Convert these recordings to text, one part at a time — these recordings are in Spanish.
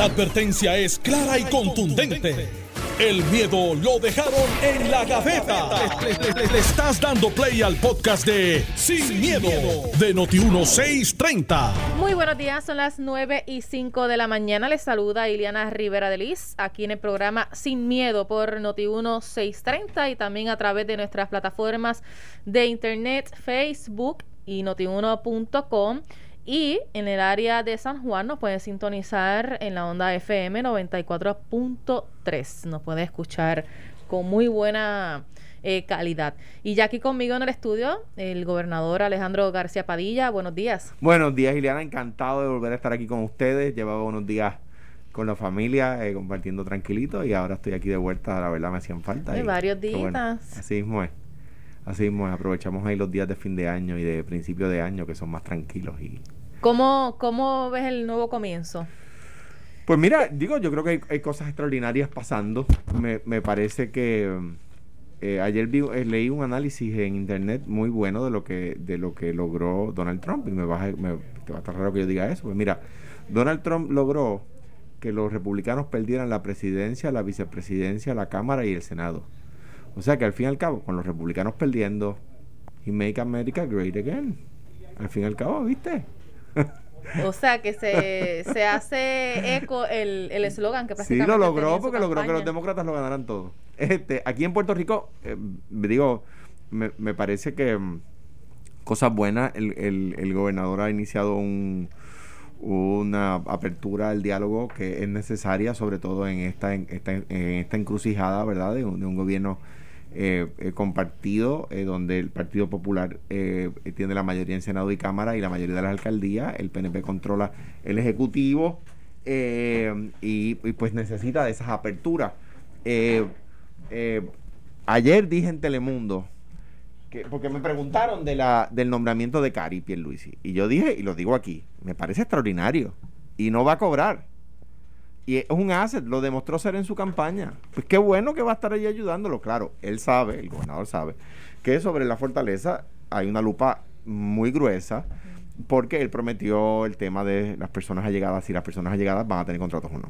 La advertencia es clara y contundente. El miedo lo dejaron en la gaveta. Le, estás dando play al podcast de Sin, miedo, de Noti1630. Muy buenos días, son las 9 y 5 de la mañana. Les saluda Iliana Rivera de Liz aquí en el programa Sin Miedo por Noti1630 y también a través de nuestras plataformas de internet, Facebook y notiuno.com. Y en el área de San Juan nos puede sintonizar en la onda FM 94.3. Nos puede escuchar con muy buena eh, calidad. Y ya aquí conmigo en el estudio, el gobernador Alejandro García Padilla. Buenos días. Buenos días, Ileana. Encantado de volver a estar aquí con ustedes. Llevaba unos días con la familia, eh, compartiendo tranquilito y ahora estoy aquí de vuelta. La verdad me hacían falta. Hay varios días. así mismo es. Así mismo aprovechamos ahí los días de fin de año y de principio de año que son más tranquilos y ¿Cómo, ¿Cómo ves el nuevo comienzo? Pues mira, digo, yo creo que hay, cosas extraordinarias pasando. Me, me parece que eh, ayer eh, leí un análisis en internet muy bueno de lo que de lo que logró Donald Trump y me me, te va a estar raro que yo diga eso. Pues mira, Donald Trump logró que los republicanos perdieran la presidencia, la vicepresidencia, la Cámara y el Senado. O sea que al fin y al cabo, con los republicanos perdiendo, he make America great again. Al fin y al cabo, ¿viste? O sea, que se, se hace eco el eslogan que prácticamente Sí, lo logró porque logró que los demócratas lo ganaran todo. Este, aquí en Puerto Rico, eh, digo, me, me, parece que mm, cosas buenas, el, el, el, gobernador ha iniciado un, una apertura al diálogo que es necesaria, sobre todo en esta, en esta, en esta encrucijada, ¿verdad?, de un gobierno eh, eh, compartido, eh, donde el Partido Popular eh, tiene la mayoría en Senado y Cámara y la mayoría de las alcaldías, el PNP controla el Ejecutivo y, pues necesita de esas aperturas. ayer dije en Telemundo, que, porque me preguntaron de la, del nombramiento de Cari Pierluisi, y yo dije, y lo digo aquí, me parece extraordinario, y no va a cobrar y es un asset, lo demostró ser en su campaña. Pues qué bueno que va a estar ahí ayudándolo. Claro, él sabe, el gobernador sabe, que sobre la fortaleza hay una lupa muy gruesa porque él prometió el tema de las personas allegadas, si las personas allegadas van a tener contratos o no.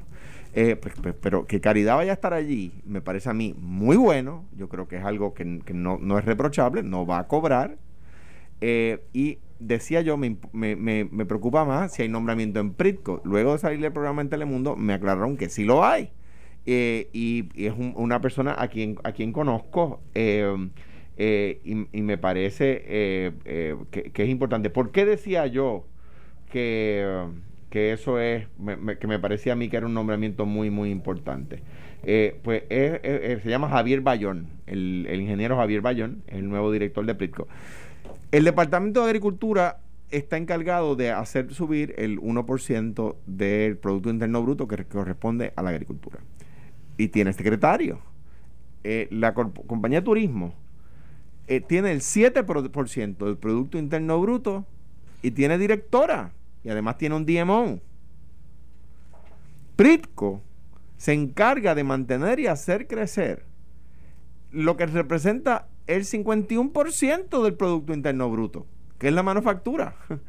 Eh, pues, pues, pero que Caridad vaya a estar allí, me parece a mí muy bueno. Yo creo que es algo que, no, no, es reprochable, no va a cobrar. Eh, y decía yo, me, me, me, preocupa más si hay nombramiento en Pritco. Luego de salir del programa en Telemundo, me aclararon que sí lo hay. Eh, y, es una persona a quien, a quien conozco eh, eh, y, me parece que, es importante. ¿Por qué decía yo que, que eso es, que me parecía a mí que era un nombramiento muy, muy importante? pues se llama Javier Bayón, el, el ingeniero Javier Bayón, el nuevo director de Pritco. El Departamento de Agricultura está encargado de hacer subir el 1% del Producto Interno Bruto que corresponde a la agricultura. Y tiene secretario. Eh, la compañía de turismo eh, tiene el 7% del Producto Interno Bruto y tiene directora. Y además tiene un DMO. Pritco se encarga de mantener y hacer crecer lo que representa el 51% del Producto Interno Bruto, que es la manufactura.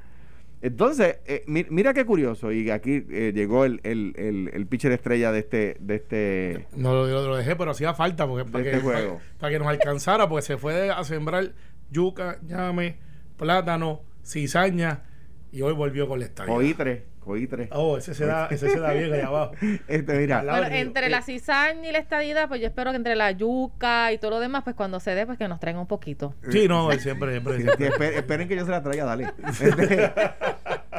Entonces, eh, mira qué curioso, y aquí eh, llegó el, el, el, pitcher estrella de este... De este no lo, lo dejé, pero hacía falta porque, para, este que, para, que nos alcanzara, porque se fue a sembrar yuca, llame, plátano, cizaña, y hoy volvió con la estadio. Oitre. Coitre. Oh, ese se da, ese se da bien allá abajo. Este, mira. Bueno, entre la cizaña y la estadidad, pues yo espero que entre la yuca y todo lo demás, pues cuando se dé, pues que nos traigan un poquito. Sí, no, siempre, siempre. esperen, que yo se la traiga, dale. Este,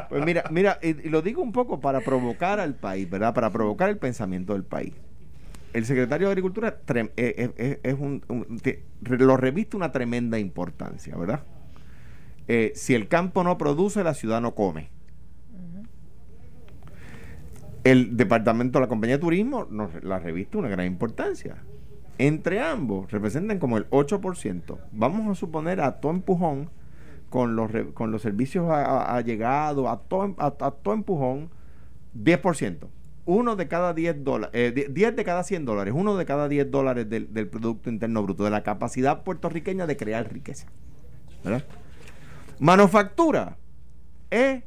pues mira, mira, y, lo digo un poco para provocar al país, ¿verdad? Para provocar el pensamiento del país. El secretario de Agricultura eh, eh, es, un, lo reviste una tremenda importancia, ¿verdad? Eh, si el campo no produce, la ciudad no come el departamento de la compañía de turismo nos la revista una gran importancia. Entre ambos representan como el 8%. Vamos a suponer a todo empujón con los, con los servicios allegados, a, todo, a, todo empujón, 10%. Uno de cada 10 dólares, 10 de cada 100 dólares, uno de cada 10 dólares del, del Producto Interno Bruto, de la capacidad puertorriqueña de crear riqueza. ¿verdad? Manufactura es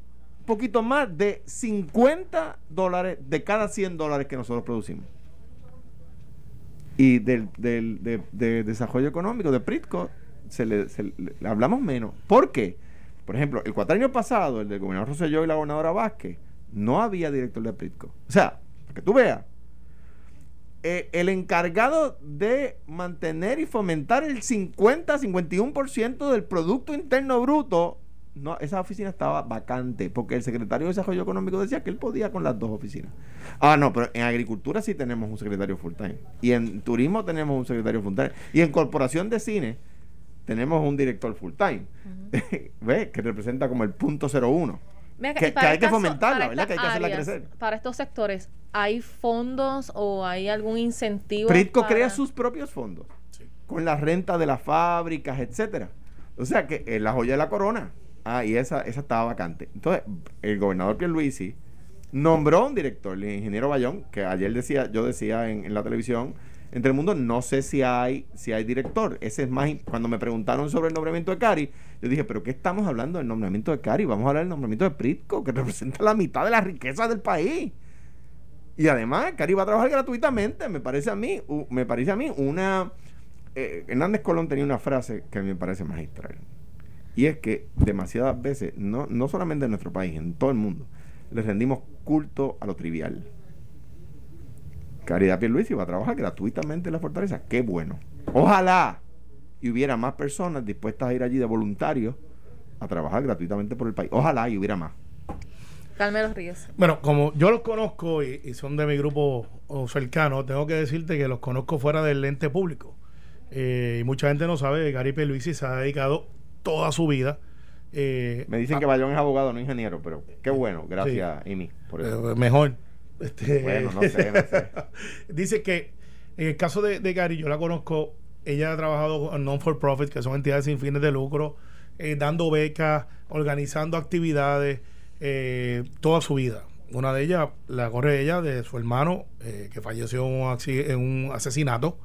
poquito más de 50 dólares de cada 100 dólares que nosotros producimos. Y del, del de, desarrollo económico de Pritco se le, hablamos menos. ¿Por qué? Por ejemplo, el cuatrienio pasado, el del gobernador Rosselló y la gobernadora Vázquez, no había director de Pritco. O sea, para que tú veas, eh, el encargado de mantener y fomentar el 50-51% del Producto Interno Bruto, no, esa oficina estaba vacante, porque el secretario de Desarrollo Económico decía que él podía con las dos oficinas. Ah, no, pero en agricultura sí tenemos un secretario full time. Y en turismo tenemos un secretario full time. Y en corporación de cine tenemos un director full time. ¿Ves? Que representa como el punto 01 que, hay que fomentarla, ¿verdad? Que hay que hacerla crecer. Para estos sectores, ¿hay fondos o hay algún incentivo? Pritco crea sus propios fondos con la renta de las fábricas, etcétera. O sea que es la joya de la corona. Ah, y esa, esa estaba vacante. Entonces, el gobernador Pierluisi nombró un director, el ingeniero Bayón, que ayer decía, yo decía en, la televisión, entre el mundo no sé si hay si hay director. Ese es más cuando me preguntaron sobre el nombramiento de Cari, yo dije, "¿Pero qué estamos hablando del nombramiento de Cari? Vamos a hablar del nombramiento de Pritco, que representa la mitad de la riqueza del país." Y además, Cari va a trabajar gratuitamente, me parece a mí, me parece a mí una eh, Hernández Colón tenía una frase que me parece magistral. Y es que demasiadas veces, no, no solamente en nuestro país, en todo el mundo, le rendimos culto a lo trivial. Caridad Pierluisi va a trabajar gratuitamente en la fortaleza. Qué bueno. Ojalá y hubiera más personas dispuestas a ir allí de voluntarios a trabajar gratuitamente por el país. Ojalá y hubiera más. Carmelo Ríos. Bueno, como yo los conozco y, son de mi grupo cercano, tengo que decirte que los conozco fuera del ente público. Eh, y mucha gente no sabe que Gary Pierluisi se ha dedicado toda su vida. Eh, Me dicen que Bayón es abogado, no ingeniero, pero qué bueno, gracias, Imi. Por eso. Eh, mejor. Este, bueno, no sé, no sé. dice que en el caso de, Gary, yo la conozco, ella ha trabajado con non-for-profit, que son entidades sin fines de lucro, eh, dando becas, organizando actividades, eh, toda su vida. Una de ellas, la corre ella, de su hermano, eh, que falleció en un, asesinato,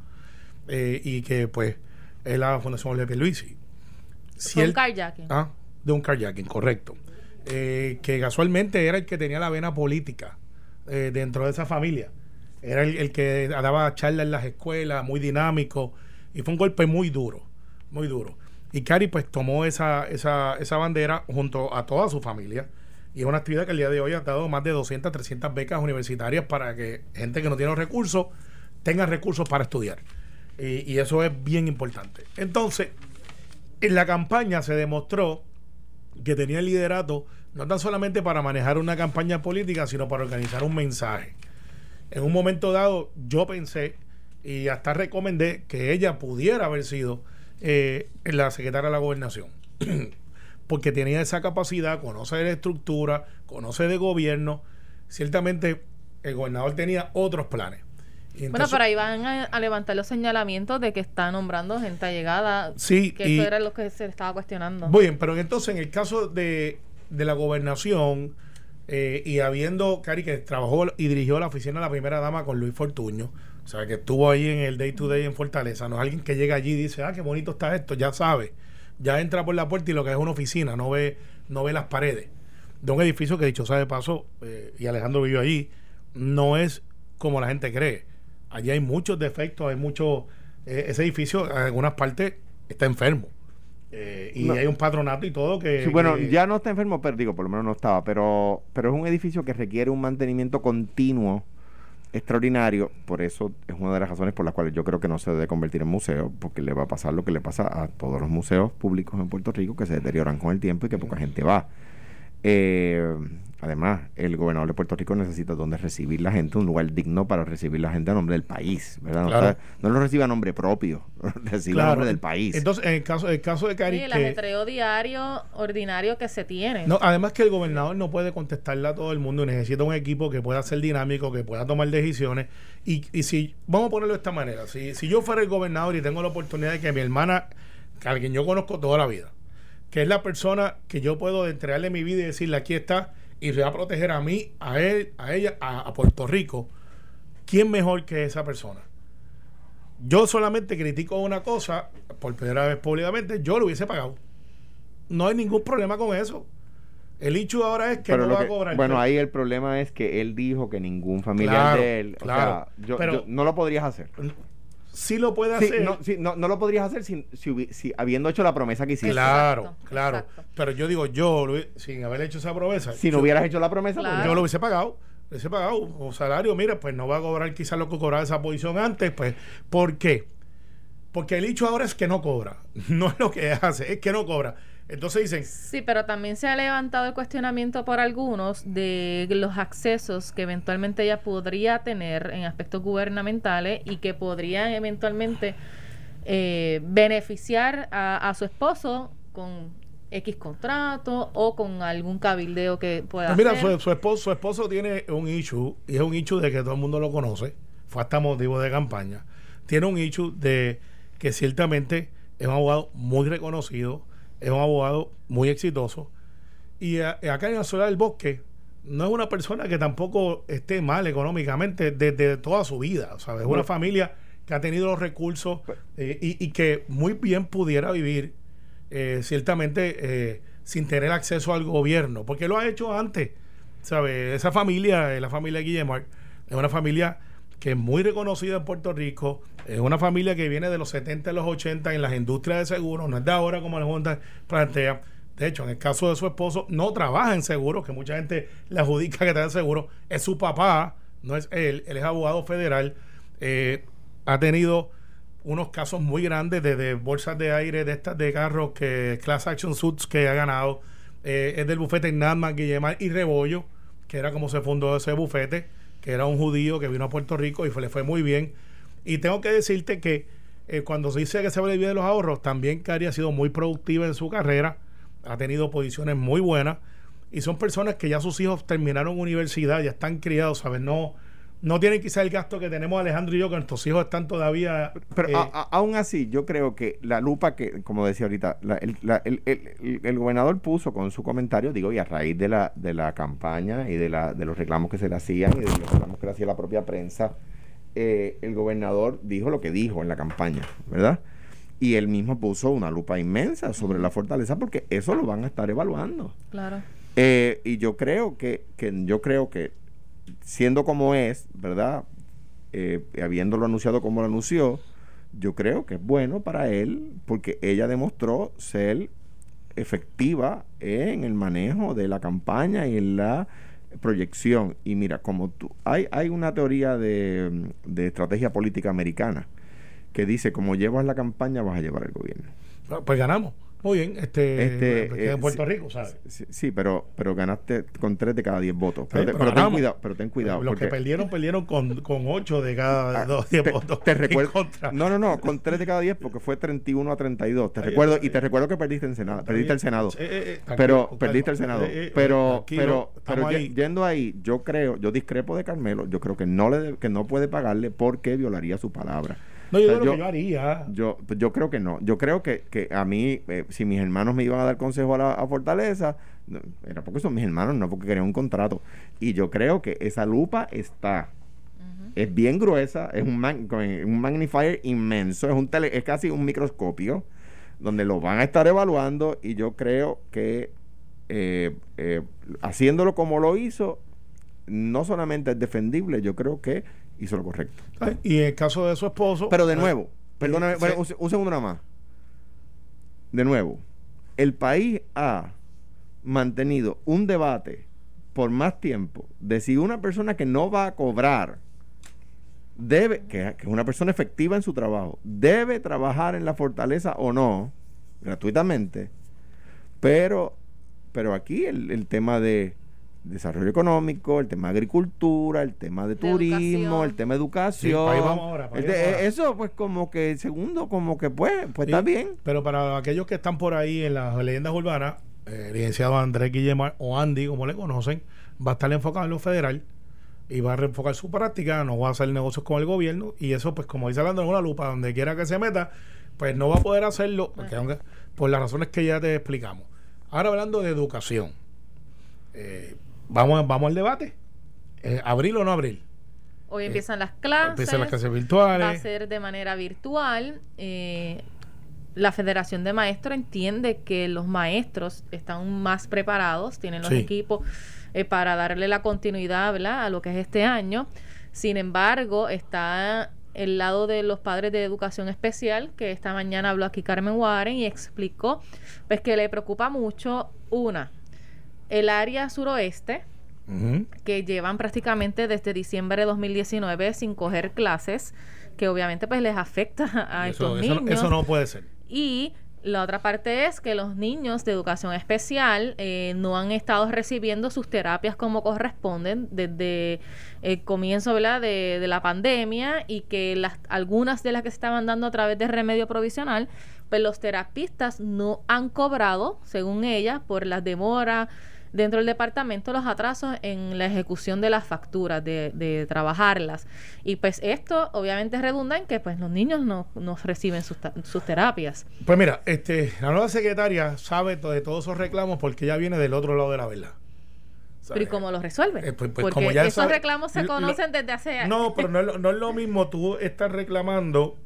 y que pues es la Fundación Jorge Luisi. Si un carjacking. Ah, de un carjacking, correcto. que casualmente era el que tenía la vena política eh, dentro de esa familia. Era el, que daba charlas en las escuelas, muy dinámico, y fue un golpe muy duro, muy duro. Y Cari pues tomó esa, esa, esa bandera junto a toda su familia. Y es una actividad que el día de hoy ha dado más de 200, 300 becas universitarias para que gente que no tiene recursos tenga recursos para estudiar. Y, y, eso es bien importante. Entonces, en la campaña se demostró que tenía el liderato no tan solamente para manejar una campaña política, sino para organizar un mensaje. En un momento dado, yo pensé y hasta recomendé que ella pudiera haber sido eh, la secretaria de la gobernación. Porque tenía esa capacidad, conoce de la estructura, conoce de gobierno. Ciertamente, el gobernador tenía otros planes. Bueno, pero ahí van a, levantar los señalamientos de que está nombrando gente allegada. Sí. Que eso era lo que se estaba cuestionando. Muy bien, pero entonces en el caso de de la gobernación eh, y habiendo, Cari, que trabajó y dirigió la oficina de la primera dama con Luis Fortuño, o sea, que estuvo ahí en el day to day en Fortaleza, no es alguien que llega allí y dice, ah, qué bonito está esto, ya sabe, ya entra por la puerta y lo que es una oficina, no ve, no ve las paredes de un edificio que dicho sabe paso, eh, y Alejandro vivió allí, no es como la gente cree. Allí hay muchos defectos, hay mucho, eh, ese edificio en algunas partes está enfermo. Eh, y hay un patronato y todo que... bueno, ya no está enfermo, pero digo, por lo menos no estaba, pero, pero es un edificio que requiere un mantenimiento continuo extraordinario, por eso es una de las razones por las cuales yo creo que no se debe convertir en museo, porque le va a pasar lo que le pasa a todos los museos públicos en Puerto Rico, que se deterioran con el tiempo y que poca gente va. Eh, Además, el gobernador de Puerto Rico necesita donde recibir la gente, un lugar digno para recibir la gente a nombre del país, ¿verdad? No, lo reciba a nombre propio, recibe a nombre del país. Entonces, en el caso, el caso de Cari... Sí, el ajetreo diario ordinario que se tiene. No, además que el gobernador no puede contestarle a todo el mundo, necesita un equipo que pueda ser dinámico, que pueda tomar decisiones. Y, y si, vamos a ponerlo de esta manera, si, si yo fuera el gobernador y tengo la oportunidad de que mi hermana, que alguien yo conozco toda la vida, que es la persona que yo puedo entregarle mi vida y decirle, aquí está y se va a proteger a mí, a él, a ella, a, Puerto Rico, ¿quién mejor que esa persona? Yo solamente critico una cosa, por primera vez públicamente, yo lo hubiese pagado. No hay ningún problema con eso. El hecho ahora es que Pero no lo va a cobrar. bueno, ahí el problema es que él dijo que ningún familiar Claro, de él. O claro. sea, yo, Pero- yo- no lo podrías hacer. Sí lo puede Sí, hacer. no, sí, no, no lo podrías hacer sin, si, hubi- si habiendo hecho la promesa que hiciste. Claro, Exacto, claro. exacto. Pero yo digo, yo, sin haber hecho esa promesa, Si no hubieras hecho la promesa, Claro. pues, yo lo hubiese pagado. Le hubiese pagado un salario, mira, pues no va a cobrar quizás lo que cobraba esa posición antes, pues, ¿por qué? Porque el hecho ahora es que no cobra, no es lo que hace, es que no cobra. Entonces dicen, Sí, pero también se ha levantado el cuestionamiento por algunos de los accesos que eventualmente ella podría tener en aspectos gubernamentales y que podrían eventualmente eh, beneficiar a, a su esposo con X contrato o con algún cabildeo que pueda Pues mira, hacer. su, su esposo, su esposo tiene un issue, y es un issue de que todo el mundo lo conoce, fue hasta motivo de campaña. Tiene un issue de que ciertamente es un abogado muy reconocido, es un abogado muy exitoso, y a- acá en la Soledad del Bosque no es una persona que tampoco esté mal económicamente desde toda su vida, ¿sabes? Es una familia que ha tenido los recursos eh, y, y que muy bien pudiera vivir eh, ciertamente eh, sin tener acceso al gobierno, porque lo ha hecho antes, ¿sabes? Esa familia, la familia Guillermo, es una familia que es muy reconocida en Puerto Rico, es una familia que viene de los 70 a los 80 en las industrias de seguros, no es de ahora como la Junta plantea. De hecho, en el caso de su esposo, no trabaja en seguros, que mucha gente le adjudica que trabaja en seguros, es su papá, no es él, él es abogado federal, eh, ha tenido unos casos muy grandes de, de bolsas de aire de estas de carros que Class Action Suits que ha ganado. Eh, es del bufete Natman, Guillemar y Rebollo que era como se fundó ese bufete que era un judío que vino a Puerto Rico y le fue muy bien y tengo que decirte que eh, cuando se dice que se vive de los ahorros también Cari ha sido muy productiva en su carrera ha tenido posiciones muy buenas y son personas que ya sus hijos terminaron universidad ya están criados sabes no no tienen quizá el gasto que tenemos Alejandro y yo que nuestros hijos están todavía Pero eh, a- a- aún así, yo creo que la lupa que, como decía ahorita, la- el, la- el- el- el- el gobernador puso con su comentario, digo, y a raíz de la, de la campaña y de, la, de los reclamos que se le hacían y de los reclamos que le hacía la propia prensa, eh, el gobernador dijo lo que dijo en la campaña, ¿verdad? Y él mismo puso una lupa inmensa sobre la fortaleza porque eso lo van a estar evaluando. Claro. Eh, y yo creo que, que yo creo que siendo como es, ¿verdad? Eh, habiéndolo anunciado como lo anunció, yo creo que es bueno para él porque ella demostró ser efectiva en el manejo de la campaña y en la proyección. Y mira, como tú, hay, hay una teoría de, de estrategia política americana que dice, como llevas la campaña, vas a llevar el gobierno. Pues ganamos. Muy bien. Este, Este, pues eh, en Puerto sí, Rico, ¿sabes? Sí, sí, pero, pero ganaste con 3 de cada 10 votos. Pero, Sí, te- pero pero ten cuidado, pero ten cuidado. Los que perdieron, perdieron con, con 8 de cada Ah, dos te, votos. te recuerdo. contra. No, no, no, con 3 de cada 10 porque fue 31 a 32. Te recuerdo, y te recuerdo que perdiste en Senado. Está Perdiste bien. el Senado. Eh, eh, eh, tranquilo, pero perdiste el. Senado. Eh, eh, pero, pero, pero ahí. yendo ahí, yo creo, yo discrepo de Carmelo. Yo creo que no le que no puede pagarle porque violaría su palabra. No, yo O sea, digo lo yo- que yo haría. Yo, pues, yo creo que no. Yo creo que, que a mí, eh, si mis hermanos me iban a dar consejo a, la, a Fortaleza, no, era porque son mis hermanos, no porque querían un contrato. Y yo creo que esa lupa está. Es bien gruesa, es un, mag- con- un magnifier inmenso, es, un tele, es casi un microscopio donde lo van a estar evaluando y yo creo que eh, eh, haciéndolo como lo hizo, no solamente es defendible, yo creo que hizo lo correcto. Y en el caso de su esposo. Pero de eh, nuevo, perdóname, sí. bueno, un, un segundo nada más. De nuevo, el país ha mantenido un debate por más tiempo de si una persona que no va a cobrar debe, que, que es una persona efectiva en su trabajo, debe trabajar en la fortaleza o no, gratuitamente, pero, pero aquí el, el tema de desarrollo económico, el tema de agricultura, el tema de, De turismo, educación. el tema de educación. para ahí vamos ahora, para el ahí de- vamos ahora. eso pues como que segundo, como que pues, pues Sí, está bien. Pero para aquellos que están por ahí en las leyendas urbanas, eh, el licenciado Andrés Guillemar o Andy, como le conocen, va a estar enfocado en lo federal y va a reenfocar su práctica, no va a hacer negocios con el gobierno y eso, pues como dice hablando en una lupa, donde quiera que se meta, pues no va a poder hacerlo porque aunque- por las razones que ya te explicamos. Ahora hablando de educación, eh, vamos, vamos al debate. Eh, ¿Abril o no abril? Hoy empiezan las clases. Empiezan las clases Va a virtuales. ser de manera virtual. eh, la Federación de Maestros entiende que los maestros están más preparados, tienen los Sí. equipos eh, para darle la continuidad ¿verdad? a lo que es este año. Sin embargo, está el lado de los padres de educación especial, que esta mañana habló aquí Carmen Warren y explicó pues que le preocupa mucho una, el área suroeste, que llevan prácticamente desde diciembre de 2019 sin coger clases, que obviamente pues les afecta a Eso, estos eso- niños. eso no puede ser. Y la otra parte es que los niños de educación especial eh, no han estado recibiendo sus terapias como corresponden desde el comienzo ¿verdad? De, de la pandemia y que las algunas de las que se estaban dando a través de remedio provisional, pues los terapistas no han cobrado, según ella, por las demoras dentro del departamento los atrasos en la ejecución de las facturas, de, de trabajarlas. Y pues esto obviamente redunda en que pues los niños no, no reciben sus, sus terapias. Pues mira, este, la nueva secretaria sabe de todos esos reclamos porque ella viene del otro lado de la verdad. Pero ¿y cómo lo resuelve? Eh, pues- pues Porque como ya esos sabe- reclamos se lo- conocen desde hace años. No, pero no es, lo, no es lo mismo tú estar reclamando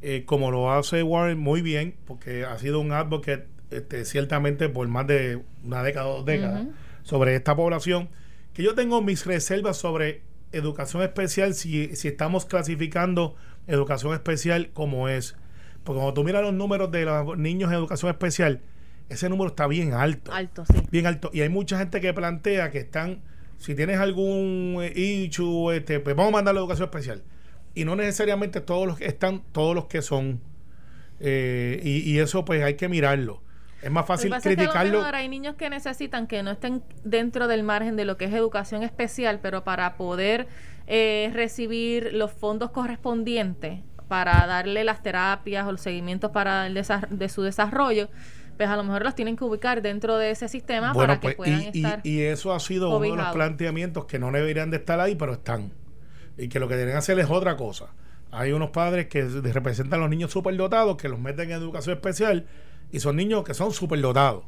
eh, como lo hace Warren muy bien, porque ha sido un advocate este, ciertamente por más de una década o dos décadas sobre esta población, que yo tengo mis reservas sobre educación especial si, si estamos clasificando educación especial como es. Porque cuando tú miras los números de los niños en educación especial, ese número está bien alto Alto, sí. bien alto. Y hay mucha gente que plantea que están, si tienes algún eh, issue, este, pues vamos a mandar la educación especial. Y no necesariamente todos los que están, todos los que son. Eh, y, y eso pues hay que mirarlo. Es más Lo fácil pasa es que a lo criticarlo. mejor hay niños que necesitan que no estén dentro del margen de lo que es educación especial, pero para poder eh, recibir los fondos correspondientes para darle las terapias o los seguimientos para el de su desarrollo, pues a lo mejor los tienen que ubicar dentro de ese sistema para que pues, puedan y, estar. y eso ha sido uno de los planteamientos que no deberían de estar ahí, pero están. Y que lo que deben hacer es otra cosa. Hay unos padres que representan a los niños superdotados que los meten en educación especial y son niños que son superdotados.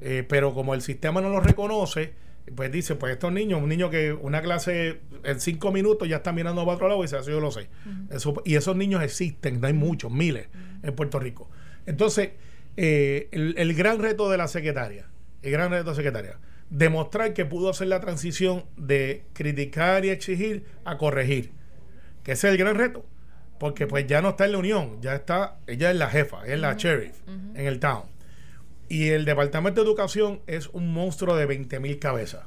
Eh, pero como el sistema no los reconoce, pues dice, pues estos niños, un niño que una clase en cinco minutos ya está mirando para otro lado y dice, eso yo lo sé. Eso- y esos niños existen, hay muchos, miles en Puerto Rico. Entonces, eh, el, el gran reto de la secretaria, el gran reto de la secretaria, demostrar que pudo hacer la transición de criticar y exigir a corregir. Que ese es el gran reto. Porque pues ya no está en la unión, ya está, ella es la jefa, es la sheriff en el town. Y el Departamento de Educación es un monstruo de 20 mil cabezas.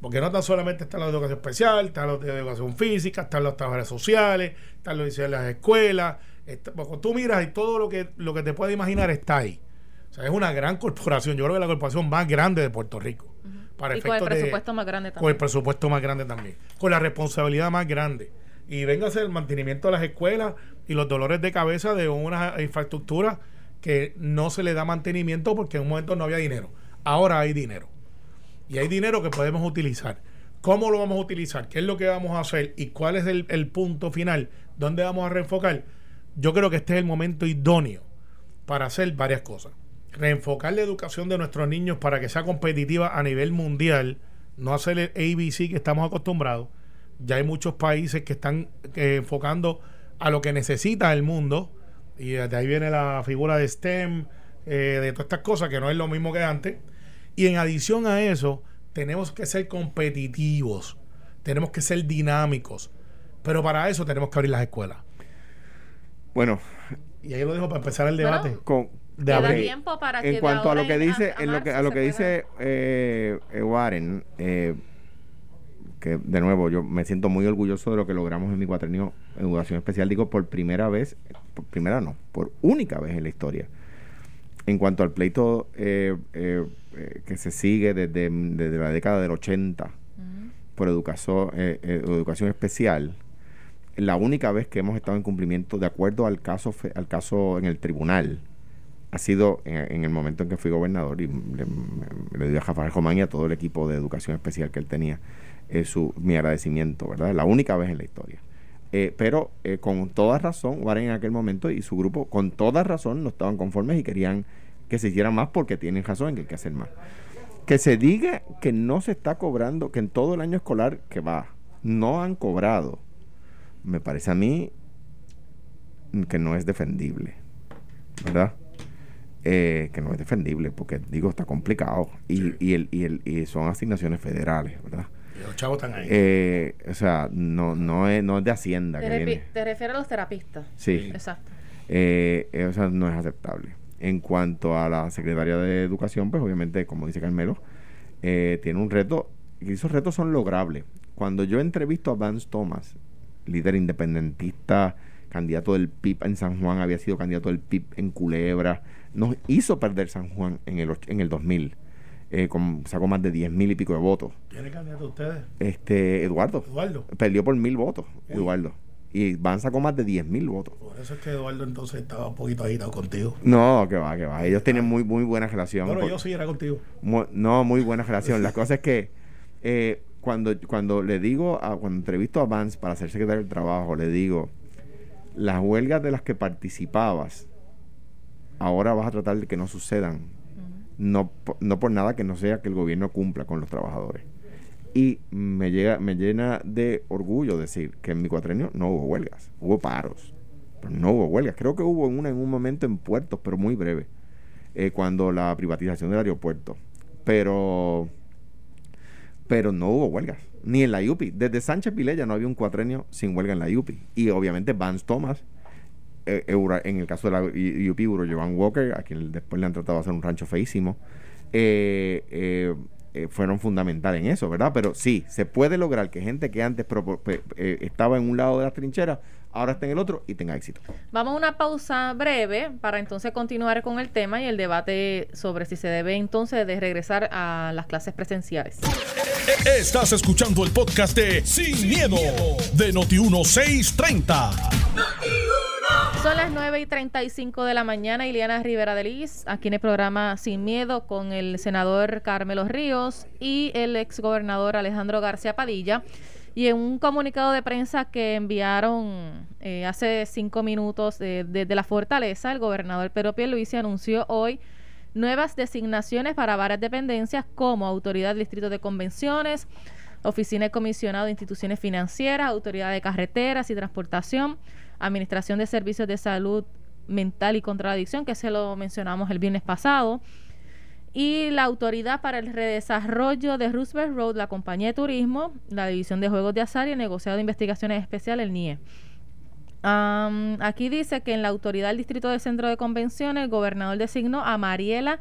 Porque no tan solamente está la educación especial, está de educación física, están los trabajadores sociales, están los de las escuelas. está- tú miras y todo lo que, lo que te puedes imaginar está ahí. O sea, es una gran corporación. Yo creo que es la corporación más grande de Puerto Rico. Para y con el de- presupuesto más grande con el también. presupuesto más grande también, con la responsabilidad más grande. Y véngase el mantenimiento de las escuelas y los dolores de cabeza de una infraestructura que no se le da mantenimiento porque en un momento no había dinero. Ahora hay dinero. Y hay dinero que podemos utilizar. ¿Cómo lo vamos a utilizar? ¿Qué es lo que vamos a hacer? ¿Y cuál es el, el punto final? ¿Dónde vamos a reenfocar? Yo creo que este es el momento idóneo para hacer varias cosas. Reenfocar la educación de nuestros niños para que sea competitiva a nivel mundial, no hacer el ABC que estamos acostumbrados. Ya hay muchos países que están eh, enfocando a lo que necesita el mundo y de ahí viene la figura de STEM, eh, de todas estas cosas que no es lo mismo que antes. Y en adición a eso, tenemos que ser competitivos, tenemos que ser dinámicos, pero para eso tenemos que abrir las escuelas. Bueno, Y ahí lo dejo para empezar el Bueno, debate. con, de abril. tiempo para que en de cuanto a lo que dice, en lo que, a lo que dice eh, eh, Warren, eh, que de nuevo yo me siento muy orgulloso de lo que logramos en mi cuatrenio educación especial, digo por primera vez, por primera no, por única vez en la historia. En cuanto al pleito eh, eh, eh, que se sigue desde, desde la década del 80 Ujú. por educación, eh, eh, educación especial, la única vez que hemos estado en cumplimiento de acuerdo al caso al caso en el tribunal ha sido en, en el momento en que fui gobernador y le, le a Rafael Román y a todo el equipo de educación especial que él tenía eh, su, mi agradecimiento, ¿verdad? La única vez en la historia. Eh, pero eh, con toda razón, Warren en aquel momento y su grupo con toda razón no estaban conformes y querían que se hiciera más porque tienen razón en que hay que hacer más. Que se diga que no se está cobrando, que en todo el año escolar que va, no han cobrado, me parece a mí que no es defendible, ¿verdad? eh, que no es defendible, porque digo, está complicado. Y, y, el, y, el, y son asignaciones federales, ¿verdad? Los chavos están ahí. Eh, o sea, no, no, es, no es de Hacienda. Te, que refi- viene. te refieres a los terapistas. Sí. Exacto. Eh, eh, o sea, no es aceptable. En cuanto a la secretaria de Educación, pues obviamente, como dice Carmelo, eh, tiene un reto, y esos retos son logrables. Cuando yo entrevisto a Vance Thomas, líder independentista, candidato del PIB en San Juan, había sido candidato del PIB en Culebra, nos hizo perder San Juan en el, och- en el 2000. Eh, con, sacó más de 10 mil y pico de votos. ¿Tiene candidato ustedes? Este, Eduardo, Eduardo. perdió por mil votos. Eduardo. Y Van sacó más de 10 mil votos. Por eso es que Eduardo entonces estaba un poquito agitado contigo. No, que va, que va. Ellos tienen muy, muy buena relación. Por- yo sí era contigo. no, muy buena relación. La cosa es que eh, cuando, cuando le digo, a, cuando entrevisto a Vance para ser secretario del trabajo, le digo, las huelgas de las que participabas, ahora vas a tratar de que no sucedan. No, no por nada que no sea que el gobierno cumpla con los trabajadores. Y me, llega, me llena de orgullo decir que en mi cuatrenio no hubo huelgas, hubo paros, pero no hubo huelgas. Creo que hubo una en un momento en puertos, pero muy breve, eh, cuando la privatización del aeropuerto. Pero, pero no hubo huelgas, ni en la IUPI. Desde Sánchez Vilella no había un cuatrenio sin huelga en la IUPI. Y obviamente Vance Thomas, Eura- en el caso de la I- IUPI, Uro Jovan Walker, a quien después le han tratado de hacer un rancho feísimo, eh, eh, eh, fueron fundamentales en eso, ¿verdad? Pero sí, se puede lograr que gente que antes eh, estaba en un lado de las trincheras, ahora está en el otro y tenga éxito. Vamos a una pausa breve para entonces continuar con el tema y el debate sobre si se debe entonces de regresar a las clases presenciales. Estás escuchando el podcast de Sin, miedo, de Noti1630. Son las 9 y 35 de la mañana. Ileana Rivera de Liz, aquí en el programa Sin Miedo con el senador Carmelo Ríos y el exgobernador Alejandro García Padilla. Y en un comunicado de prensa que enviaron eh, hace cinco minutos desde la Fortaleza, el gobernador Pedro Pierluisi anunció hoy nuevas designaciones para varias dependencias como Autoridad del Distrito de Convenciones, Oficina de Comisionado de Instituciones Financieras, Autoridad de Carreteras y Transportación, Administración de Servicios de Salud Mental y contra la Adicción, que se lo mencionamos el viernes pasado, y la Autoridad para el Redesarrollo de Roosevelt Road, la Compañía de Turismo, la División de Juegos de Azar y el Negociado de Investigaciones Especial, el NIE. Aquí dice que en la autoridad del Distrito de Centro de Convenciones, el gobernador designó a Mariela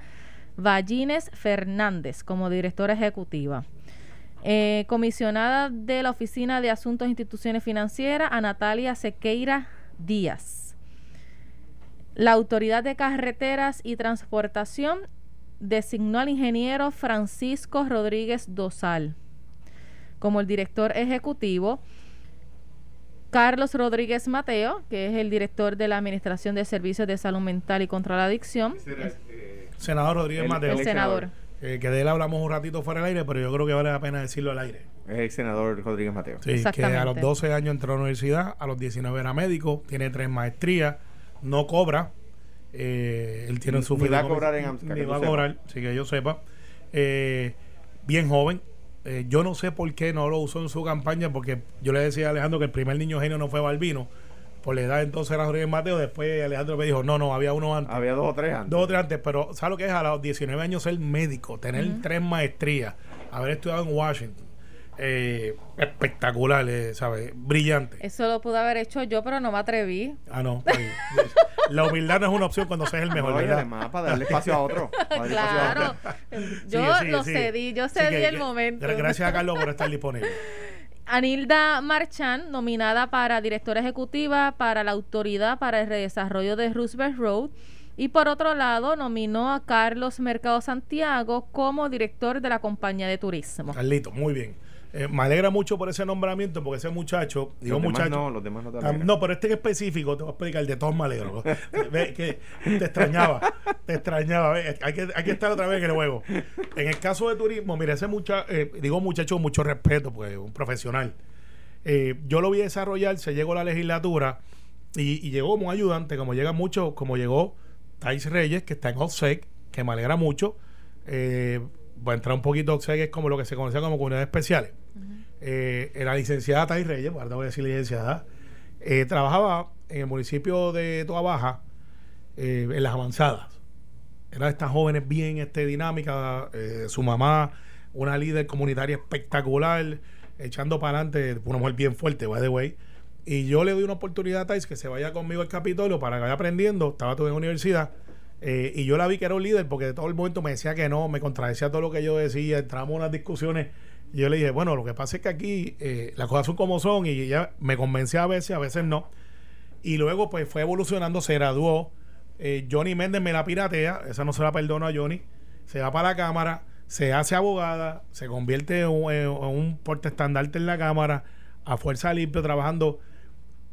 Vallines Fernández como directora ejecutiva. Eh, comisionada de la Oficina de Asuntos e Instituciones Financieras, a Natalia Sequeira Díaz. La Autoridad de Carreteras y Transportación designó al ingeniero Francisco Rodríguez Dosal como el director ejecutivo. Carlos Rodríguez Mateo, que es el director de la Administración de Servicios de Salud Mental y contra la Adicción. Senador Rodríguez El- Mateo. El senador. Eh, que de él hablamos un ratito fuera del aire, pero yo creo que vale la pena decirlo al aire. Es el senador Rodríguez Mateo. Sí, que a los 12 años entró a la universidad, a los 19 era médico, tiene tres maestrías, no cobra. eh, él tiene Ni- su ni va a cobrar en AMSCA, Ni va a cobrar, sí que yo sepa. Eh, bien joven. Eh, yo no sé por qué no lo usó en su campaña, porque yo le decía a Alejandro que el primer niño genio no fue Balbino. Por la edad entonces era Rodríguez Mateo. Después Alejandro me dijo, no, no, había uno antes. Había dos o tres antes. Dos o tres antes, pero ¿sabes lo que es? A los 19 años ser médico, tener tres maestrías, haber estudiado en Washington. Eh, espectacular, eh, ¿sabes? Brillante. Eso lo pude haber hecho yo, pero no me atreví. Ah, no. pues, la humildad no es una opción cuando seas el mejor, No, además para darle espacio a otro. para darle espacio a Claro. otro. Yo lo sigue. cedí, yo cedí el que- momento. Gracias a Carlos por estar disponible. Anilda Marchán, nominada para directora ejecutiva para la Autoridad para el Redesarrollo de Roosevelt Road. Y por otro lado, nominó a Carlos Mercado Santiago como director de la compañía de turismo. Carlito, muy bien. Eh, me alegra mucho por ese nombramiento, porque ese muchacho, digo Los demás muchacho, no, los demás no te alegran. no, pero este en específico te voy a explicar de todos me alegro. Ve que te extrañaba, te extrañaba. ve, Hay que, hay que estar otra vez en el juego. En el caso de turismo, mira, ese muchacho, digo muchacho con mucho respeto, pues un profesional. Eh, yo lo vi desarrollar, se llegó a la legislatura y, y llegó como ayudante, como llega mucho, como llegó Tais Reyes, que está en OPSEC, que me alegra mucho. Eh, voy a entrar un poquito, OPSEC es como lo que se conoce como comunidades especiales. Eh, la licenciada Tais Reyes, ahora te voy a decir licenciada, eh, trabajaba en el municipio de Toa Baja, eh, en las avanzadas. Era de estas jóvenes bien este, dinámicas, eh, su mamá, una líder comunitaria espectacular, echando para adelante, una mujer bien fuerte, by the way. Y yo le doy una oportunidad a Thais que se vaya conmigo al Capitolio para que vaya aprendiendo. Estaba todo en la universidad. y yo la vi que era un líder porque de todo el momento me decía que no, me contradecía todo lo que yo decía, entramos en unas discusiones. Y yo le dije, bueno, lo que pasa es que aquí eh, las cosas son como son y ella me convencía a veces, a veces no. Y luego pues fue evolucionando, se graduó. Eh, Johnny Méndez me la piratea, esa no se la perdono a Johnny. Se va para la cámara, se hace abogada, se convierte en un, en un portaestandarte en la cámara, a fuerza limpia, trabajando.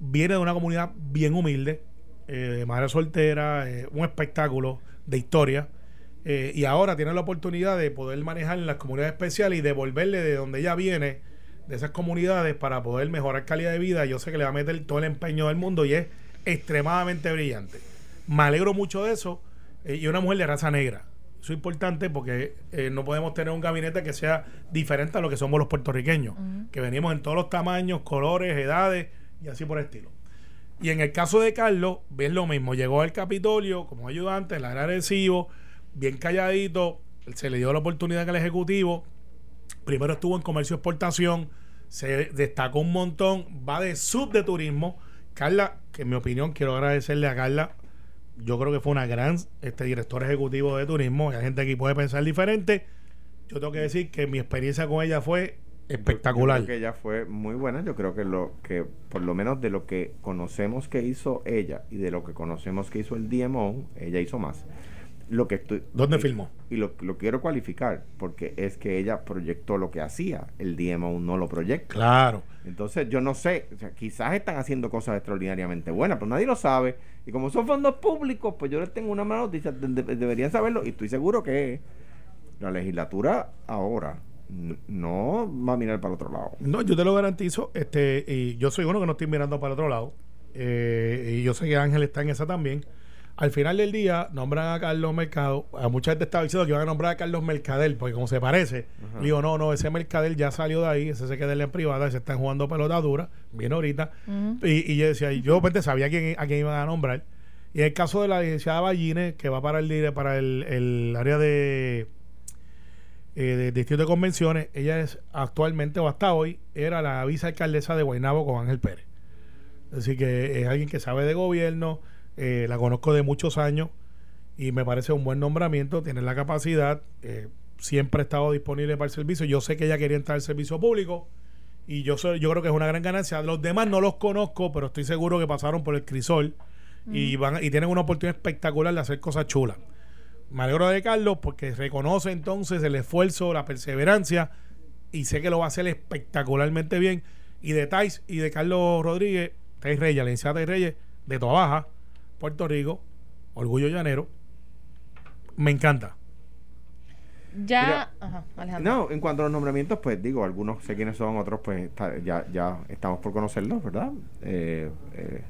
Viene de una comunidad bien humilde, eh, madre soltera, eh, un espectáculo de historia. Eh, y ahora tiene la oportunidad de poder manejar en las comunidades especiales y devolverle de donde ella viene, de esas comunidades, para poder mejorar calidad de vida. Yo sé que le va a meter todo el empeño del mundo y es extremadamente brillante. Me alegro mucho de eso. eh, y una mujer de raza negra. Eso es importante porque eh, no podemos tener un gabinete que sea diferente a lo que somos los puertorriqueños, que venimos en todos los tamaños, colores, edades y así por el estilo. Y en el caso de Carlos, ves lo mismo. Llegó al Capitolio como ayudante, el adhesivo, bien calladito. Se le dio la oportunidad al Ejecutivo. Primero estuvo en comercio exportación. Se destacó un montón. Va de sub de turismo. Carla, que en mi opinión quiero agradecerle a Carla. Yo creo que fue una gran este, directora ejecutivo de turismo. Hay gente aquí puede pensar diferente. Yo tengo que decir que mi experiencia con ella fue espectacular. Yo creo que ella fue muy buena. Yo creo que lo que, por lo menos de lo que conocemos que hizo ella y de lo que conocemos que hizo el DMO, ella hizo más. Lo que estoy, ¿Dónde y- filmó? Y lo, lo quiero cualificar porque es que ella proyectó lo que hacía. El DMO no lo proyecta. Claro. Entonces, yo no sé, o sea, quizás están haciendo cosas extraordinariamente buenas, pero nadie lo sabe. Y como son fondos públicos, pues yo les tengo una mala noticia, de- de- deberían saberlo. Y estoy seguro que la legislatura ahora no va a mirar para el otro lado. No, yo te lo garantizo. Este, y yo soy uno que no estoy mirando para otro lado. Eh, y yo sé que Ángel está en esa también. Al final del día, nombran a Carlos Mercado. A mucha gente estaba diciendo que iban a nombrar a Carlos Mercader, porque como se parece, Ajá. le digo, no, no, ese Mercader ya salió de ahí, ese se queda en la privada, se están jugando pelota dura, viene ahorita. Y, y yo decía, y yo pues, sabía a quién, a quién iban a nombrar. Y en el caso de la licenciada Ballines, que va para el, dire- para el, el área de, eh, de distrito de convenciones, ella es actualmente o hasta hoy era la vicealcaldesa de Guaynabo con Ángel Pérez. Así que es alguien que sabe de gobierno, eh, la conozco de muchos años y me parece un buen nombramiento, tiene la capacidad, eh, siempre ha estado disponible para el servicio. Yo sé que ella quería entrar al servicio público y yo soy, yo creo que es una gran ganancia. Los demás no los conozco, pero estoy seguro que pasaron por el crisol y van y tienen una oportunidad espectacular de hacer cosas chulas. Me alegro de Carlos porque reconoce entonces el esfuerzo, la perseverancia y sé que lo va a hacer espectacularmente bien. Y de Tais y de Carlos Rodríguez, Tais Reyes, la licenciada Tais Reyes, de Toa Baja, Puerto Rico, Orgullo Llanero. Me encanta. Ya, Mira, ajá, Alejandro. No, en cuanto a los nombramientos, pues digo, algunos sé quiénes son, otros pues está- ya, ya estamos por conocerlos, ¿verdad? Eh, eh,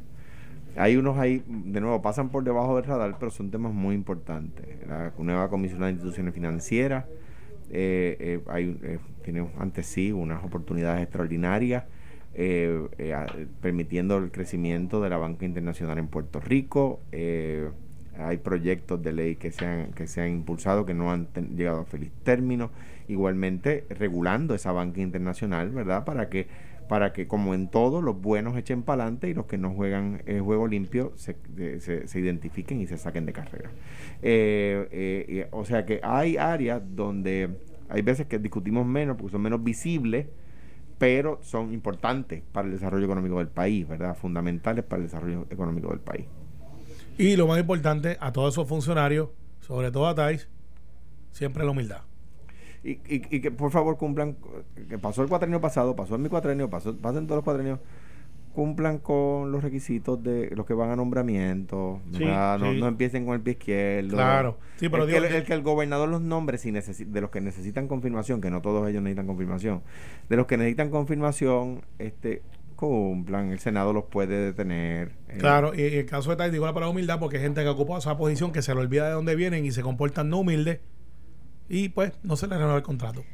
hay unos ahí, de nuevo, pasan por debajo del radar, pero son temas muy importantes. La nueva comisión de instituciones financieras, eh, eh, hay, eh, tiene ante sí unas oportunidades extraordinarias, eh, eh, permitiendo el crecimiento de la banca internacional en Puerto Rico. eh, hay proyectos de ley que se han, que se han impulsado que no han ten- llegado a feliz término. Igualmente, regulando esa banca internacional, ¿verdad? Para que, para que como en todo, los buenos echen para adelante y los que no juegan el juego limpio se, se, se identifiquen y se saquen de carrera. Eh, eh, o sea que hay áreas donde hay veces que discutimos menos porque son menos visibles, pero son importantes para el desarrollo económico del país, ¿verdad? Fundamentales para el desarrollo económico del país. Y lo más importante, a todos esos funcionarios, sobre todo a Tais, siempre la humildad. Y, y, y que por favor cumplan, que pasó el cuatrenio pasado, pasó en mi cuatrenio, pasó, pasen todos los cuatrenios, cumplan con los requisitos de los que van a nombramiento, Sí, no, sí. no empiecen con el pie izquierdo. Claro. Sí, pero el, digo que, el que el gobernador los nombre si de los que necesitan confirmación, que no todos ellos necesitan confirmación, de los que necesitan confirmación, este cumplan, el Senado los puede detener. eh, Claro, y el caso de Tais, digo la palabra humildad porque hay gente que ocupa esa posición que se le olvida de dónde vienen y se comportan no humildes y pues no se les renueva el contrato.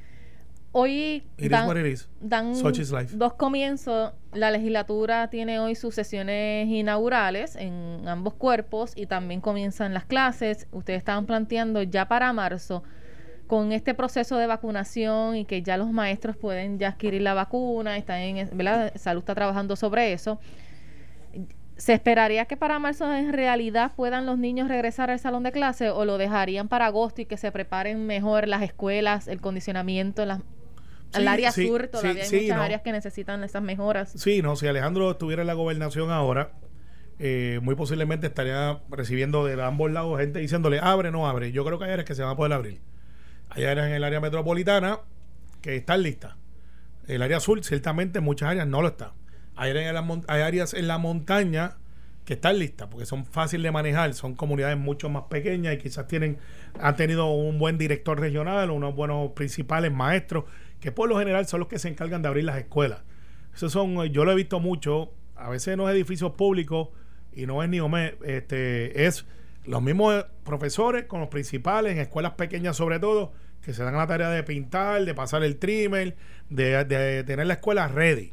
Hoy It is dan, what it is. dan Such is life. dos comienzos. La legislatura tiene hoy sus sesiones inaugurales en ambos cuerpos y también comienzan las clases. Ustedes estaban planteando ya para marzo con este proceso de vacunación y que ya los maestros pueden ya adquirir la vacuna, están en, ¿verdad? Salud está trabajando sobre eso. ¿Se esperaría que para marzo en realidad puedan los niños regresar al salón de clase o lo dejarían para agosto y que se preparen mejor las escuelas, el condicionamiento, las, Sí, el área sí, sur sí, todavía hay muchas no. áreas que necesitan esas mejoras. Sí, no, si Alejandro estuviera en la gobernación ahora, eh, muy posiblemente estaría recibiendo de ambos lados gente diciéndole, abre, no abre. Yo creo que hay áreas que se van a poder abrir. Hay áreas en el área metropolitana que están listas. El área sur, ciertamente, en muchas áreas no lo está. Hay áreas en la, hay áreas en la montaña que están listas porque son fáciles de manejar, son comunidades mucho más pequeñas y quizás tienen han tenido un buen director regional, unos buenos principales maestros que por lo general son los que se encargan de abrir las escuelas. Esos son, yo lo he visto mucho, a veces no es edificios públicos y no es ni OME, este, es los mismos profesores con los principales en escuelas pequeñas sobre todo, que se dan la tarea de pintar, de pasar el trimmer, de, de tener la escuela ready.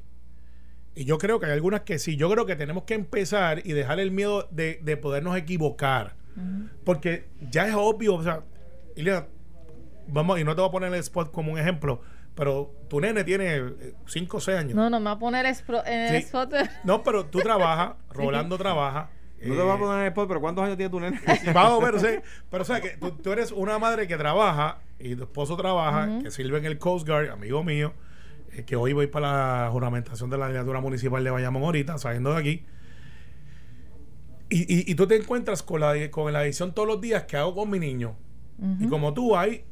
Y yo creo que hay algunas que sí. Yo creo que tenemos que empezar y dejar el miedo de, de podernos equivocar. Porque ya es obvio, o sea, Ilia, vamos, y no te voy a poner el spot como un ejemplo, pero tu nene tiene 5 o 6 años. No, no me va a poner en el Sí. spot. No, pero tú trabajas, Rolando trabaja. No te eh, voy a poner en el spot, pero ¿cuántos años tiene tu nene? Vamos, pero, sí, pero o sea, que tú, tú eres una madre que trabaja y tu esposo trabaja, que sirve en el Coast Guard, amigo mío, eh, que hoy voy para la juramentación de la legislatura municipal de Bayamón ahorita, saliendo de aquí. Y, y, y tú te encuentras con la, con la edición todos los días que hago con mi niño. Y como tú, hay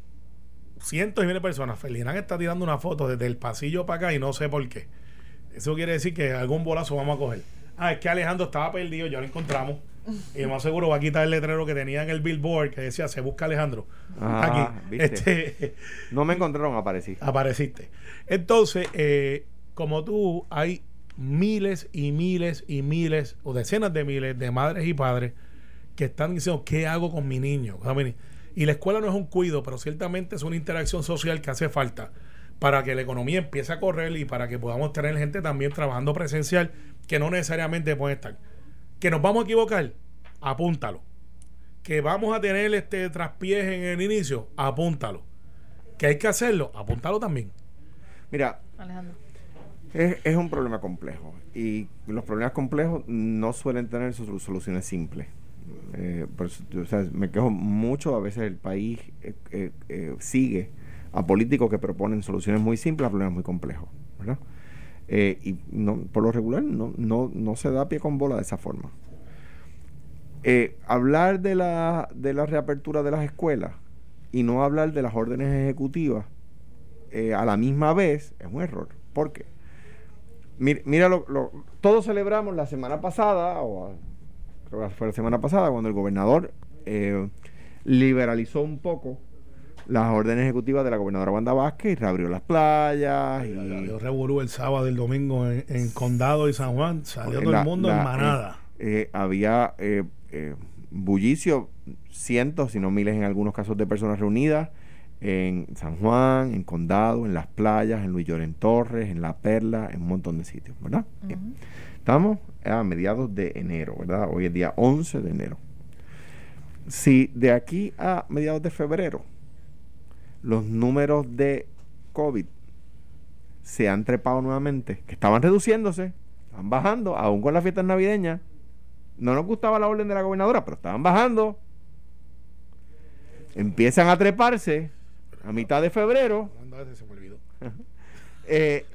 cientos y miles de personas. Felinán está tirando una foto desde el pasillo para acá y no sé por qué. Eso quiere decir que algún bolazo vamos a coger. Ah, es que Alejandro estaba perdido, ya lo encontramos. Y lo más seguro va a quitar el letrero que tenía en el billboard que decía se busca Alejandro. Ah, Aquí. ¿viste? Este, No me encontraron, aparecí. apareciste. Entonces, eh, como tú, hay miles y miles y miles o decenas de miles de madres y padres que están diciendo, ¿qué hago con mi niño? Con mi ni-?" Y la escuela no es un cuido, pero ciertamente es una interacción social que hace falta para que la economía empiece a correr y para que podamos tener gente también trabajando presencial que no necesariamente puede estar. Que nos vamos a equivocar, apúntalo. Que vamos a tener este traspiés en el inicio, apúntalo. Que hay que hacerlo, apúntalo también. Mira, Alejandro. es, es un problema complejo. Y los problemas complejos no suelen tener sus soluciones simples. Eh, o sea, me quejo mucho, a veces el país eh, eh, sigue a políticos que proponen soluciones muy simples a problemas muy complejos. ¿verdad? Y no, por lo regular no, no, no se da pie con bola de esa forma. Hablar de la, de la reapertura de las escuelas y no hablar de las órdenes ejecutivas a la misma vez es un error. ¿Por qué? Mira, mira lo, lo- todos celebramos la semana pasada, o creo que fue la semana pasada, cuando el gobernador eh, liberalizó un poco las órdenes ejecutivas de la gobernadora Wanda Vázquez y reabrió las playas. Y, Yo revolú el sábado y el domingo en, en Condado y San Juan. Salió todo la- el mundo la- en manada. eh, eh, había eh, eh, bullicio, cientos, si no miles en algunos casos de personas reunidas en San Juan, en Condado, en las playas, en Luis Lloren Torres, en La Perla, en un montón de sitios, ¿verdad? Bien. Estamos a mediados de enero, ¿verdad? Hoy es día 11 de enero. Si de aquí a mediados de febrero los números de COVID se han trepado nuevamente, que estaban reduciéndose, estaban bajando, aún con las fiestas navideñas. No nos gustaba la orden de la gobernadora, pero estaban bajando. Empiezan a treparse a mitad de febrero. Se me olvidó. eh,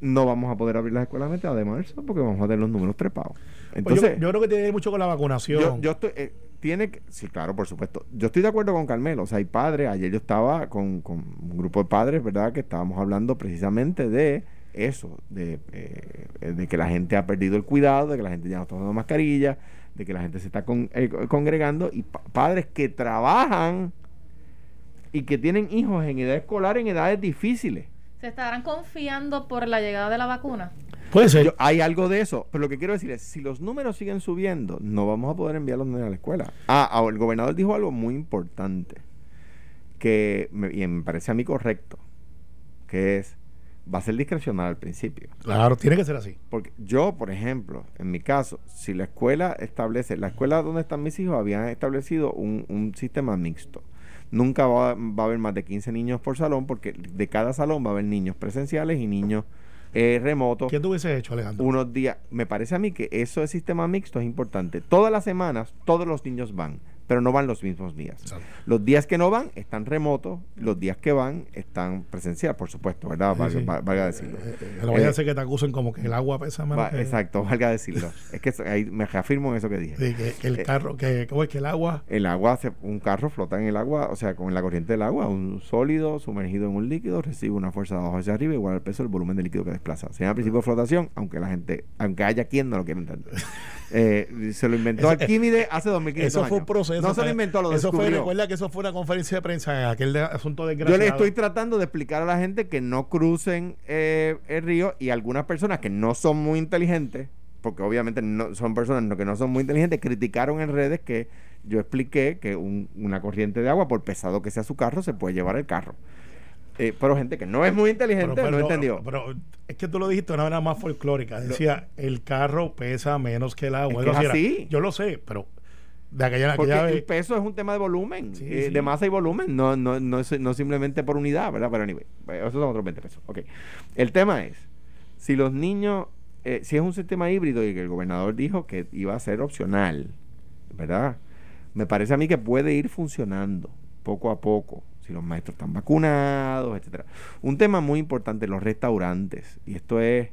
no vamos a poder abrir las escuelas a mitad de marzo porque vamos a tener los números trepados. Pues Entonces, yo, yo creo que tiene mucho con la vacunación. yo, yo estoy, eh, tiene que, sí, claro, por supuesto. Yo estoy de acuerdo con Carmelo. O sea, hay padres. Ayer yo estaba con, con un grupo de padres, ¿verdad? Que estábamos hablando precisamente de eso, de, eh, de que la gente ha perdido el cuidado, de que la gente ya no está usando mascarilla, de que la gente se está con- eh, congregando y pa- padres que trabajan y que tienen hijos en edad escolar en edades difíciles. ¿Se estarán confiando por la llegada de la vacuna? Puede ser. Yo- hay algo de eso, pero lo que quiero decir es, si los números siguen subiendo, no vamos a poder enviar a los niños a la escuela. Ah, ah, el gobernador dijo algo muy importante, que me, y me parece a mí correcto. que es, va a ser discrecional al principio. Claro, tiene que ser así. Porque yo, por ejemplo, en mi caso, si la escuela establece, la escuela donde están mis hijos habían establecido un, un sistema mixto. Nunca va, va a haber más de 15 niños por salón porque de cada salón va a haber niños presenciales y niños eh, remotos. ¿Qué tú hubiese hecho, Alejandro? Unos días, me parece a mí que eso de sistema mixto es importante. Todas las semanas, todos los niños van pero no van los mismos días. Los días que no van están remotos, los días que van están presencial, por supuesto, ¿verdad? Valga, decirlo. No vaya a ser que te acusen como que el agua pesa más. Exacto, valga decirlo. es que ahí me reafirmo en eso que dije. Sí, que, el eh, carro, que, ¿cómo es que el agua? El agua, un carro flota en el agua, o sea, con la corriente del agua, un sólido sumergido en un líquido recibe una fuerza de abajo hacia arriba igual al peso del volumen de líquido que desplaza. Se llama principio de flotación, aunque la gente, aunque haya quien no lo quiera entender. Eh, se lo inventó Arquímedes hace 2500 Eso fue un proceso. No se lo inventó, lo eso fue, recuerda que eso fue una conferencia de prensa en aquel asunto de Yo le estoy tratando de explicar a la gente que no crucen eh, el río y algunas personas que no son muy inteligentes, porque obviamente no son personas que no son muy inteligentes, criticaron en redes que yo expliqué que una corriente de agua, por pesado que sea su carro, se puede llevar el carro. Eh, pero gente que no es muy inteligente no entendió. Pero es que tú lo dijiste de una manera más folclórica. Decía, el carro pesa menos que el agua. Es así. yo lo sé, pero de aquella, Porque el peso es un tema de volumen, eh, de masa y volumen, no, no, no, no simplemente por unidad, ¿verdad? Pero anyway, esos son otros 20 pesos. Ok. El tema es, si los niños, eh, si es un sistema híbrido y que el gobernador dijo que iba a ser opcional, ¿verdad? Me parece a mí que puede ir funcionando poco a poco si los maestros están vacunados, etcétera. Un tema muy importante, los restaurantes, y esto es,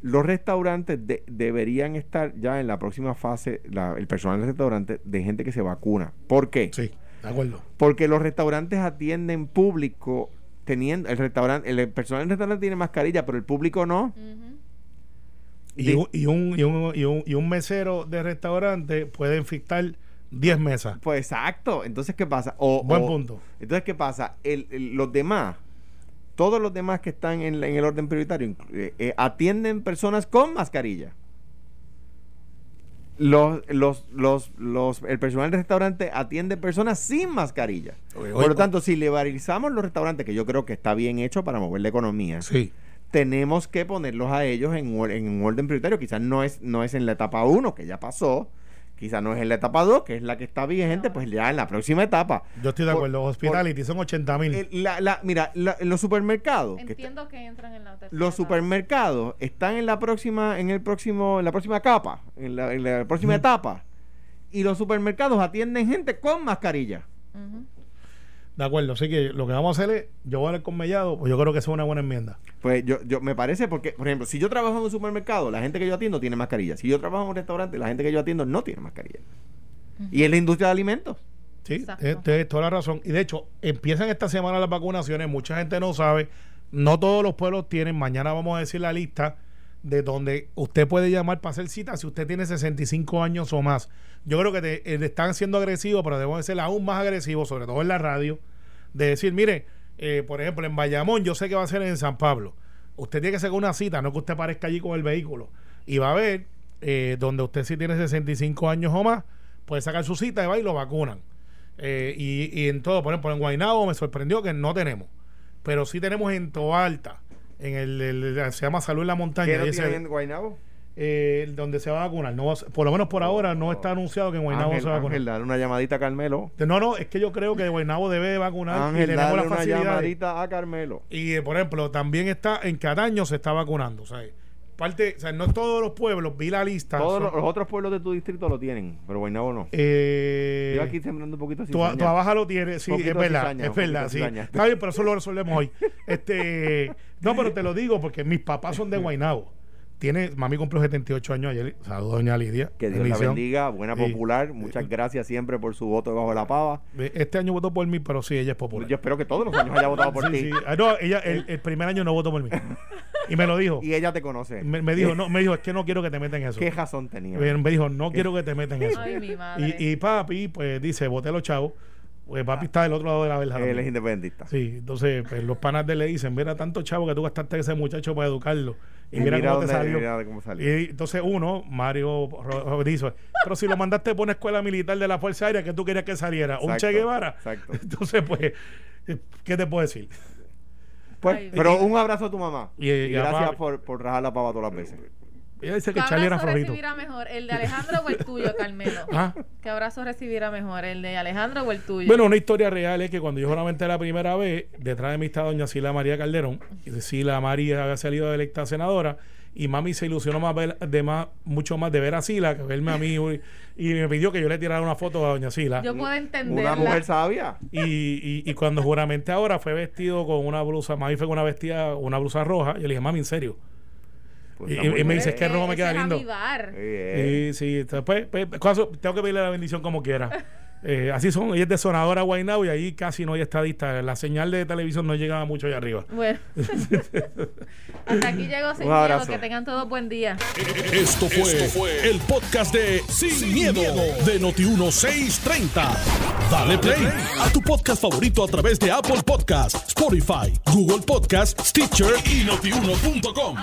los restaurantes deberían estar ya en la próxima fase, el personal del restaurante, de gente que se vacuna. ¿Por qué? Sí, de acuerdo. Porque los restaurantes atienden público teniendo, el restaurante, el personal del restaurante tiene mascarilla, pero el público no. y, un, y, un, y, un, y un mesero de restaurante puede infectar 10 mesas. Pues exacto. Entonces, ¿qué pasa? O, Buen punto. Entonces, ¿qué pasa? El, los demás, todos los demás que están en, el orden prioritario, eh, eh, atienden personas con mascarilla. Los, los, los, los, el personal del restaurante atiende personas sin mascarilla. Por lo tanto, si liberalizamos los restaurantes, que yo creo que está bien hecho para mover la economía, sí. tenemos que ponerlos a ellos en, en un orden prioritario. Quizás no es, no es en la etapa 1, que ya pasó, Quizá no es en la etapa 2, que es la que está vigente, pues ya en la próxima etapa. Yo estoy de acuerdo. Hospitality son 80 mil. La, mira, en los supermercados. Entiendo que, entran en la tercera Los supermercados están en la próxima, en el próximo, en la próxima capa, en la, próxima etapa. Y los supermercados atienden gente con mascarilla. De acuerdo, así que lo que vamos a hacer es, yo voy a hablar con Mellado, pues yo creo que es una buena enmienda. Pues yo, yo me parece porque, por ejemplo, si yo trabajo en un supermercado, la gente que yo atiendo tiene mascarilla. Si yo trabajo en un restaurante, la gente que yo atiendo no tiene mascarilla. Y en la industria de alimentos. Sí, tienes toda la razón. Y de hecho, empiezan esta semana las vacunaciones, mucha gente no sabe, no todos los pueblos tienen, mañana vamos a decir la lista de donde usted puede llamar para hacer cita si usted tiene 65 años o más. Yo creo que te, eh, están siendo agresivos, pero debemos ser aún más agresivos, sobre todo en la radio, de decir, mire, eh, por ejemplo, en Bayamón, yo sé que va a ser en San Pablo. Usted tiene que sacar una cita, no que usted aparezca allí con el vehículo. Y va a ver eh, donde usted si tiene 65 años o más, puede sacar su cita y va y lo vacunan. y, en todo, por ejemplo, en Guaynabo me sorprendió que no tenemos. Pero sí tenemos en Toalta en el, se llama Salud en la Montaña. ¿Qué no tiene en Guaynabo? Eh, donde se va a vacunar. No por lo menos por ahora no está anunciado que en Guaynabo se va a vacunar. Ángel, dale una llamadita a Carmelo. No, no, es que yo creo que Guaynabo debe vacunar Ángel, y dale una llamadita a Carmelo. Y eh, por ejemplo, también está en Cataño se está vacunando, ¿sabes? parte, o sea, no todos los pueblos, vi la lista. Todos los, otros pueblos de tu distrito lo tienen, pero Guaynabo no. Eh, Yo aquí sembrando un poquito así. Tu, tu abajo lo tiene, sí, es verdad, es verdad, sí. Está bien, pero eso lo resolvemos hoy. Este, no, pero te lo digo porque mis papás son de Guaynabo tiene, mami cumplió 78 años ayer. Saludos, doña Lidia. Que Dios la bendiga, buena popular. Muchas gracias siempre por su voto debajo de la pava. Este año votó por mí, pero sí, ella es popular. Yo espero que todos los años haya votado por ti. Ah, no, ella el, primer año no votó por mí. Y me lo dijo. y ella te conoce. Me, dijo, no, me dijo, es que no quiero que te metan en eso. ¿Qué razón tenía? Me, dijo, no quiero que te metan en eso. Y, y papi, pues dice, voté a los chavos. Pues papi está del otro lado de la verja. Él es independentista. Sí, entonces pues, los panas de le dicen, mira tanto chavo que tú gastaste ese muchacho para educarlo. Y, mira, cómo te salió. Y entonces uno, Mario dice, pero si lo mandaste por una escuela militar de la Fuerza Aérea, que tú querías que saliera? ¿Un Che Guevara? Exacto. Entonces, pues, ¿qué te puedo decir? Pues, Ay, pero un abrazo a tu mamá. Y- Y, y a gracias por, por rajar la pava todas las veces. Ella dice que ¿Qué Charlie era abrazo flojito. recibirá mejor? ¿El de Alejandro o el tuyo, Carmelo? Ah. ¿Qué abrazo recibirá mejor? ¿El de Alejandro o el tuyo? Bueno, una historia real es que cuando yo juramenté la primera vez, detrás de mí está doña Sila María Calderón. Y Sila María había salido electa senadora. Y mami se ilusionó más ver- de más, mucho más de ver a Sila que verme a mí. Y me pidió que yo le tirara una foto a doña Sila. Yo puedo entenderla. Una mujer sabia. Y, y, y cuando juramenté ahora fue vestido con una blusa, mami fue con una vestida, una blusa roja. Yo le dije, mami, en serio. Pues Y- me bien. dice, ¿qué rojo me queda lindo? Sí, eh. Sí. Después, pues, caso- tengo que pedirle la bendición como quiera. Eh, así son. Ella es de Sonadora Guaynabo y ahí casi no hay estadista. La señal de televisión no llegaba mucho allá arriba. Bueno. Hasta aquí llegó sin miedo. Que tengan todos buen día. Esto fue, el podcast de Sin, miedo, de Noti1630. Dale play a tu podcast favorito a través de Apple Podcasts, Spotify, Google Podcasts, Stitcher y notiuno.com.